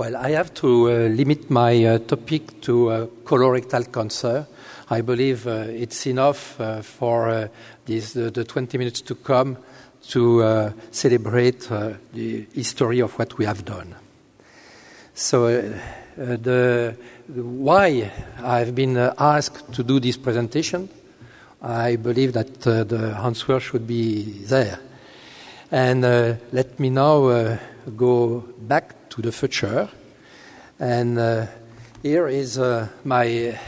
Well, I have to uh, limit my uh, topic to uh, colorectal cancer. I believe uh, it's enough uh, for uh, this, the, the 20 minutes to come to celebrate the history of what we have done. So, the, why I've been asked to do this presentation, I believe that the answer should be there. And let me now go back to the future. And uh, here is uh, my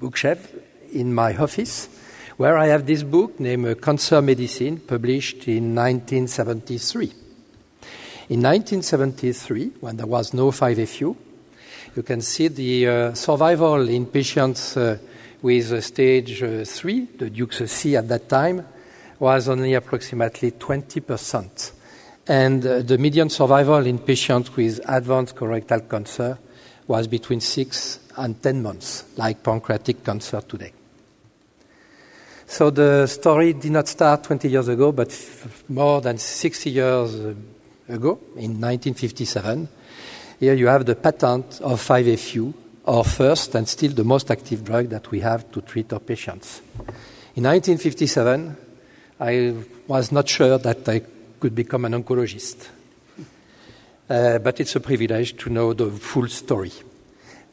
bookshelf in my office, where I have this book named uh, Cancer Medicine, published in 1973. In 1973, when there was no 5FU, you can see the uh, survival in patients uh, with uh, stage 3, the Dukes C at that time, was only approximately 20 percent and uh, the median survival in patients with advanced colorectal cancer was between six and 10 months, like pancreatic cancer today. So the story did not start 20 years ago, but more than 60 years uh, ago, in 1957. Here you have the patent of 5FU, our first and still the most active drug that we have to treat our patients. In 1957, I was not sure that I could become an oncologist. Uh, but it's a privilege to know the full story.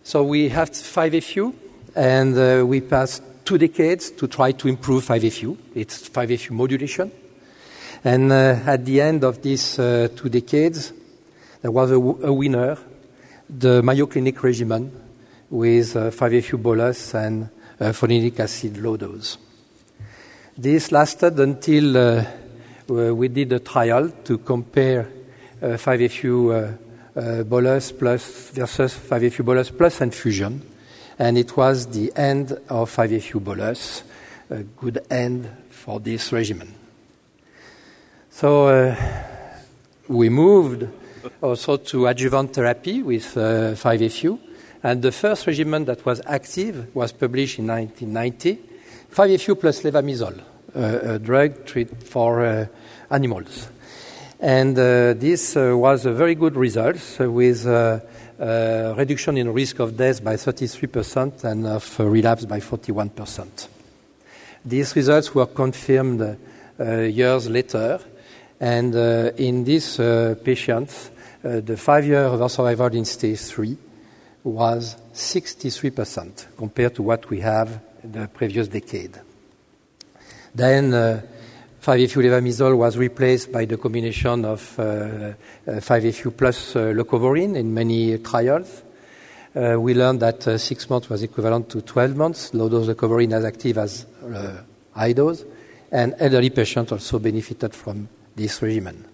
So we have 5FU, and uh, we passed two decades to try to improve 5FU. It's 5FU modulation. And uh, at the end of these uh, two decades, there was a, winner, the Mayo Clinic regimen, with 5FU uh, bolus and uh, folinic acid low dose. This lasted until uh, we did a trial to compare 5FU uh, uh, bolus plus versus 5FU bolus plus infusion, and it was the end of 5FU bolus, a good end for this regimen. So we moved also to adjuvant therapy with uh, 5FU. And the first regimen that was active was published in 1990, 5FU plus levamisole a drug treat for uh, animals. And uh, this uh, was a very good result with a reduction in risk of death by 33% and of relapse by 41%. These results were confirmed years later, and in these patients, the five-year survival in stage 3 was 63% compared to what we have in the previous decade. Then uh, 5-FU was replaced by the combination of uh, 5-FU uh, plus uh, leucovorin in many trials. Uh, we learned that uh, six months was equivalent to 12 months, low dose leucovorin as active as uh, high dose, and elderly patients also benefited from this regimen.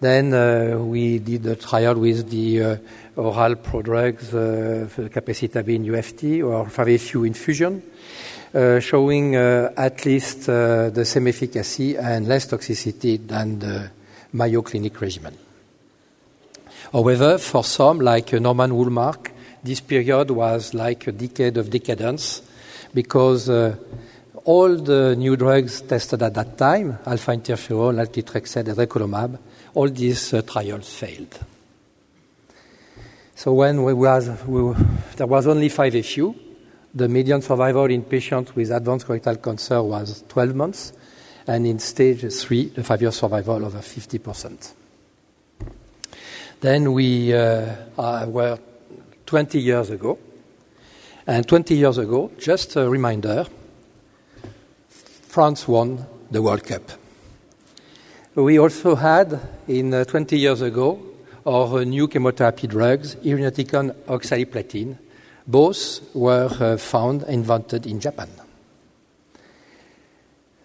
Then we did a trial with the oral prodrugs, uh, capecitabine UFT or 5-FU infusion. Uh, showing uh, at least uh, the same efficacy and less toxicity than the Mayo Clinic regimen. However, for some, like Norman Wolmark, this period was like a decade of decadence because all the new drugs tested at that time, alpha interferon, raltitrexed, and recolumab, all these trials failed. So when there was only 5FU, the median survival in patients with advanced colorectal cancer was 12 months, and in stage 3, the five-year survival over 50%. Then we uh, uh, were 20 years ago, and 20 years ago, just a reminder, France won the World Cup. We also had, in uh, 20 years ago, our new chemotherapy drugs, irinotecan oxaliplatin, both were uh, found, invented in Japan.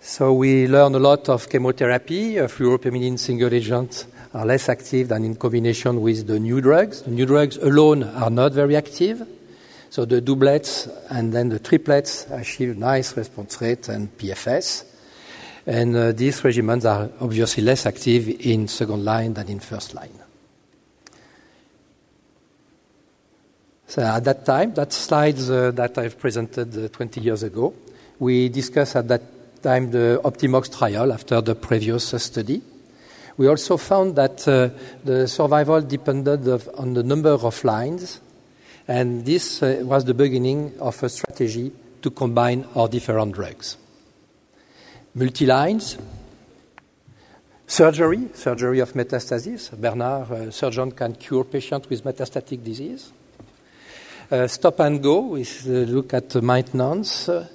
So we learn a lot of chemotherapy. Fluoropyrimidine single agents are less active than in combination with the new drugs. The new drugs alone are not very active. So the doublets and then the triplets achieve nice response rate and PFS. And uh, these regimens are obviously less active in second line than in first line. So at that time, that slides uh, that I've presented uh, 20 years ago, we discussed at that time the Optimox trial after the previous study, We also found that uh, the survival depended of, on the number of lines, and this uh, was the beginning of a strategy to combine our different drugs. Multi-lines, surgery, surgery of metastasis. Bernard, uh, surgeon, can cure patients with metastatic disease. Uh, stop and go, we look at the maintenance, uh,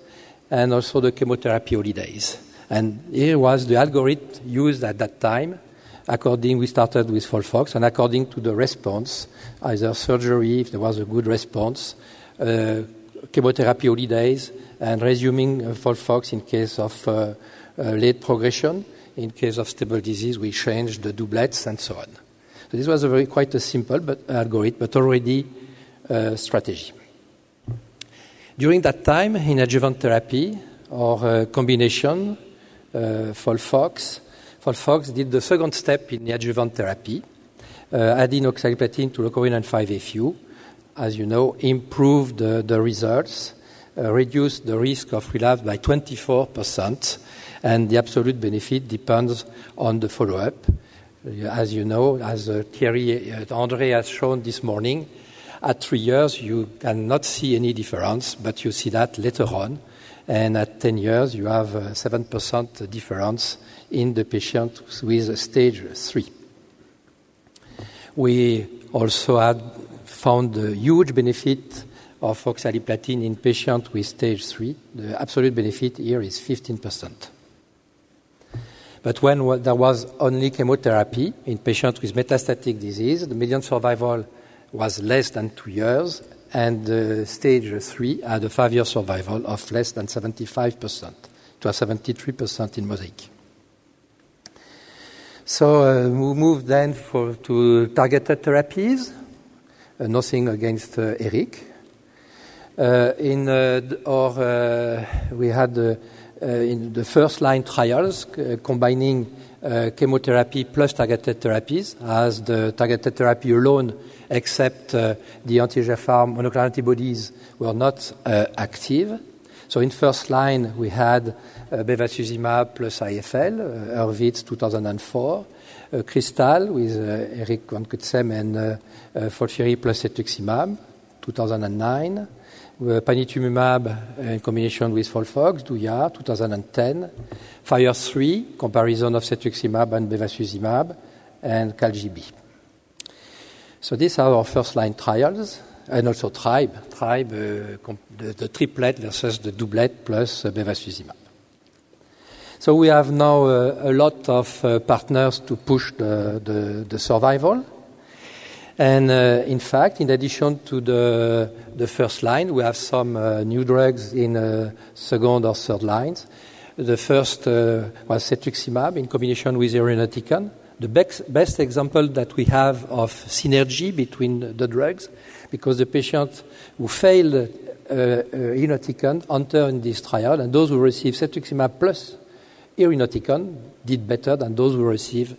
and also the chemotherapy holidays. And here was the algorithm used at that time. According, we started with FOLFOX, and according to the response, either surgery, if there was a good response, uh, chemotherapy holidays, and resuming uh, FOLFOX in case of uh, uh, late progression. In case of stable disease, we changed the doublets and so on. So this was a very quite a simple but algorithm, but already uh, strategy. During that time, in adjuvant therapy or uh, combination, uh, FOLFOX, FOLFOX did the second step in the adjuvant therapy, uh, adding oxaliplatin to leucovorin 5-FU, as you know, improved uh, the results, uh, reduced the risk of relapse by 24%, and the absolute benefit depends on the follow-up. As you know, as uh, Thierry uh, André has shown this morning, at three years you cannot see any difference, but you see that later on. And at 10 years you have a 7% difference in the patient with stage 3. We also had found a huge benefit of oxaliplatin in patients with stage 3. The absolute benefit here is 15%. But when there was only chemotherapy in patients with metastatic disease, the median survival was less than two years, and uh, stage three had a five-year survival of less than 75%. to 73% in Mosaic. So uh, we moved then for, to targeted therapies. Uh, nothing against uh, Eric. Uh, in uh, or we had in the first line trials combining chemotherapy plus targeted therapies, as the targeted therapy alone, except the anti-EGFR monoclonal antibodies, were not active. So in first line, we had uh, bevacizumab plus IFL, uh, Hurwitz 2004, uh, Crystal with uh, Eric Van Cutsem and uh, uh, FOLFIRI plus cetuximab 2009, panitumumab in combination with FOLFOX, Douillard 2010, FIRE 3, comparison of cetuximab and bevacizumab, and CALGB. So these are our first line trials and also tribe, tribe, uh, the, triplet versus the doublet plus uh, bevacizumab. So we have now uh, a lot of uh, partners to push the survival. And uh, in fact, in addition to the, the first line, we have some uh, new drugs in second or third lines. The first was cetuximab in combination with irinotecan. The best, best example that we have of synergy between the drugs because the patients who failed uh, uh, irinotecan enter in this trial, and those who received cetuximab plus irinotecan did better than those who received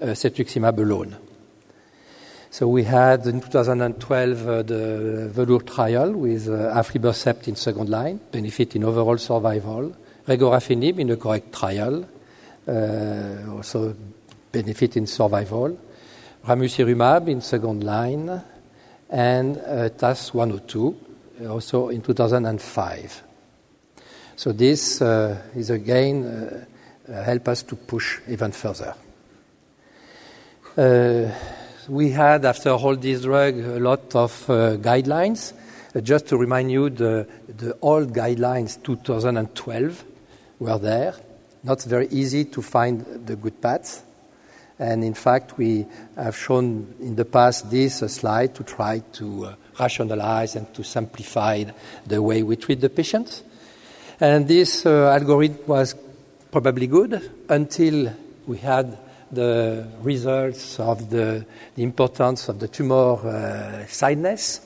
uh, cetuximab alone. So we had in 2012 uh, the Velour trial with uh, in second line, benefit in overall survival, regorafenib in the correct trial, uh, also benefit in survival, ramucirumab in second line, and uh, TAS 102, also in 2005. So this uh, is again uh, help us to push even further. We had, after all these drugs, a lot of guidelines. just to remind you, the, the old guidelines 2012 were there. Not very easy to find the good paths. And in fact, we have shown in the past this slide to try to uh, rationalize and to simplify the way we treat the patients. And this uh, algorithm was probably good until we had the results of the, the importance of the tumor uh, sidedness,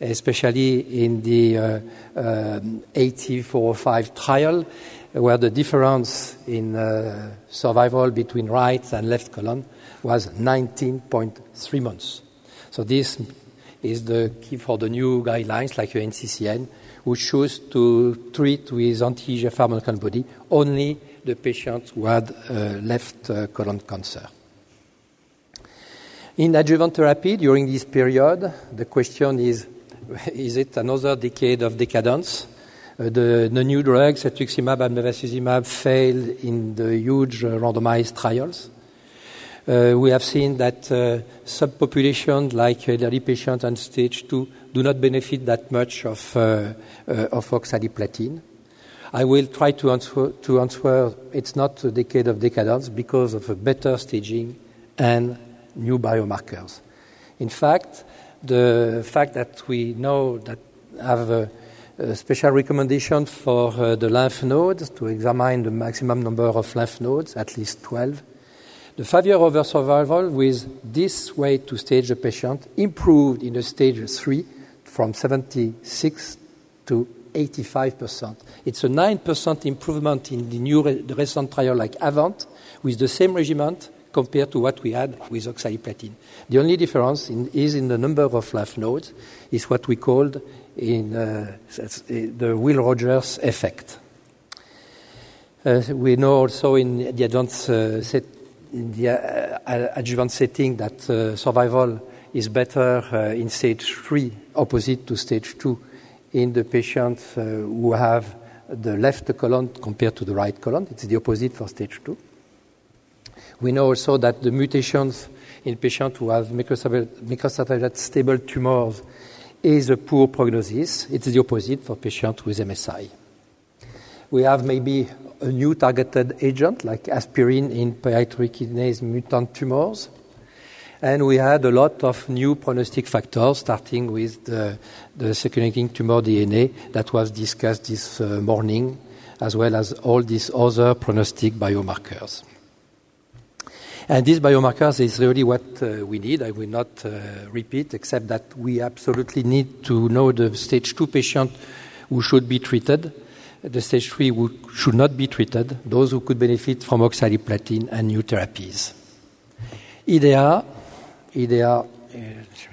especially in the uh, um, 80405 trial, where the difference in uh, survival between right and left colon was 19.3 months. So this is the key for the new guidelines like NCCN, which choose to treat with anti-EGFR monoclonal antibody only the patients who had uh, left uh, colon cancer. In adjuvant therapy during this period, the question is is it another decade of decadence? Uh, the, the, new drugs, cetuximab and bevacizumab, failed in the huge uh, randomized trials. Uh, we have seen that uh, subpopulations like elderly patients and stage 2 do not benefit that much of, of oxaliplatin. I will try to answer, to answer it's not a decade of decadence because of a better staging and new biomarkers. In fact, the fact that we know that have a, a special recommendation for uh, the lymph nodes to examine the maximum number of lymph nodes, at least 12. The five-year overall survival with this way to stage the patient improved in the stage 3 from 76 to 85%. It's a 9% improvement in the new recent trial like Avant with the same regimen compared to what we had with oxaliplatin. The only difference is in the number of lymph nodes, is what we called in uh, the Will Rogers effect. Uh, we know also in the advanced uh, in the adjuvant setting that survival is better in stage three, opposite to stage two, in the patients uh, who have the left colon compared to the right colon. It's the opposite for stage two. We know also that the mutations in patients who have microsatellite stable tumors is a poor prognosis. It's the opposite for patients with MSI. We have maybe a new targeted agent like aspirin in pyruvate mutant tumors. And we had a lot of new prognostic factors, starting with the, the circulating tumor DNA that was discussed this uh, morning, as well as all these other prognostic biomarkers. And these biomarkers is really what uh, we need. I will not uh, repeat, except that we absolutely need to know the stage 2 patient who should be treated, the stage 3 who should not be treated, those who could benefit from oxaliplatin and new therapies. IDEA, IDEA, uh,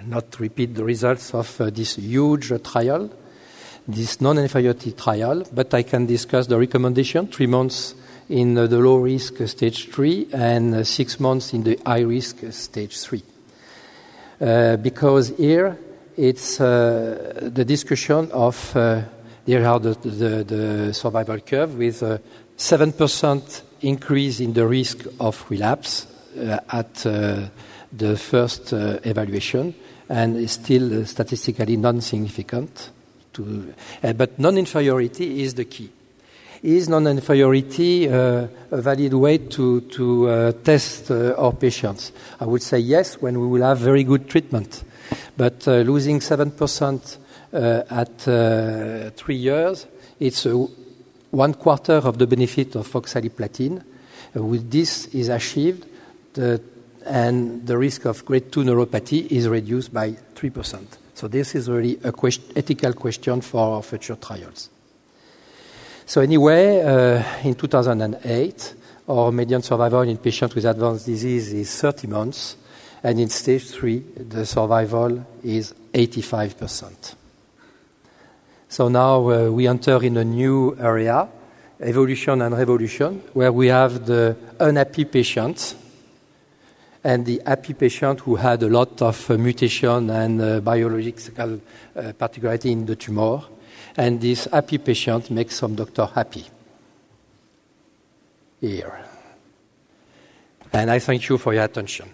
not repeat the results of uh, this huge trial, this non-inferiority trial, but I can discuss the recommendation, three months in the low risk stage 3 and six months in the high risk stage 3. Uh, because here it's uh, the discussion of uh, here are the, the, the, survival curve with a 7% increase in the risk of relapse uh, at uh, the first uh, evaluation and is still statistically non-significant. To, but non-inferiority is the key is non-inferiority uh, a valid way to, to uh, test uh, our patients? I would say yes, when we will have very good treatment. But uh, losing 7% uh, at uh, three years, it's one quarter of the benefit of oxaliplatin. with this is achieved, the, and the risk of grade 2 neuropathy is reduced by 3%. So this is really an quest- ethical question for future trials. So anyway, uh, in 2008, our median survival in patients with advanced disease is 30 months, and in stage 3, the survival is 85%. So now uh, we enter in a new area, evolution and revolution, where we have the unhappy patients and the happy patient who had a lot of uh, mutation and uh, biological uh, particularity in the tumor and this happy patient makes some doctor happy. Here. And I thank you for your attention.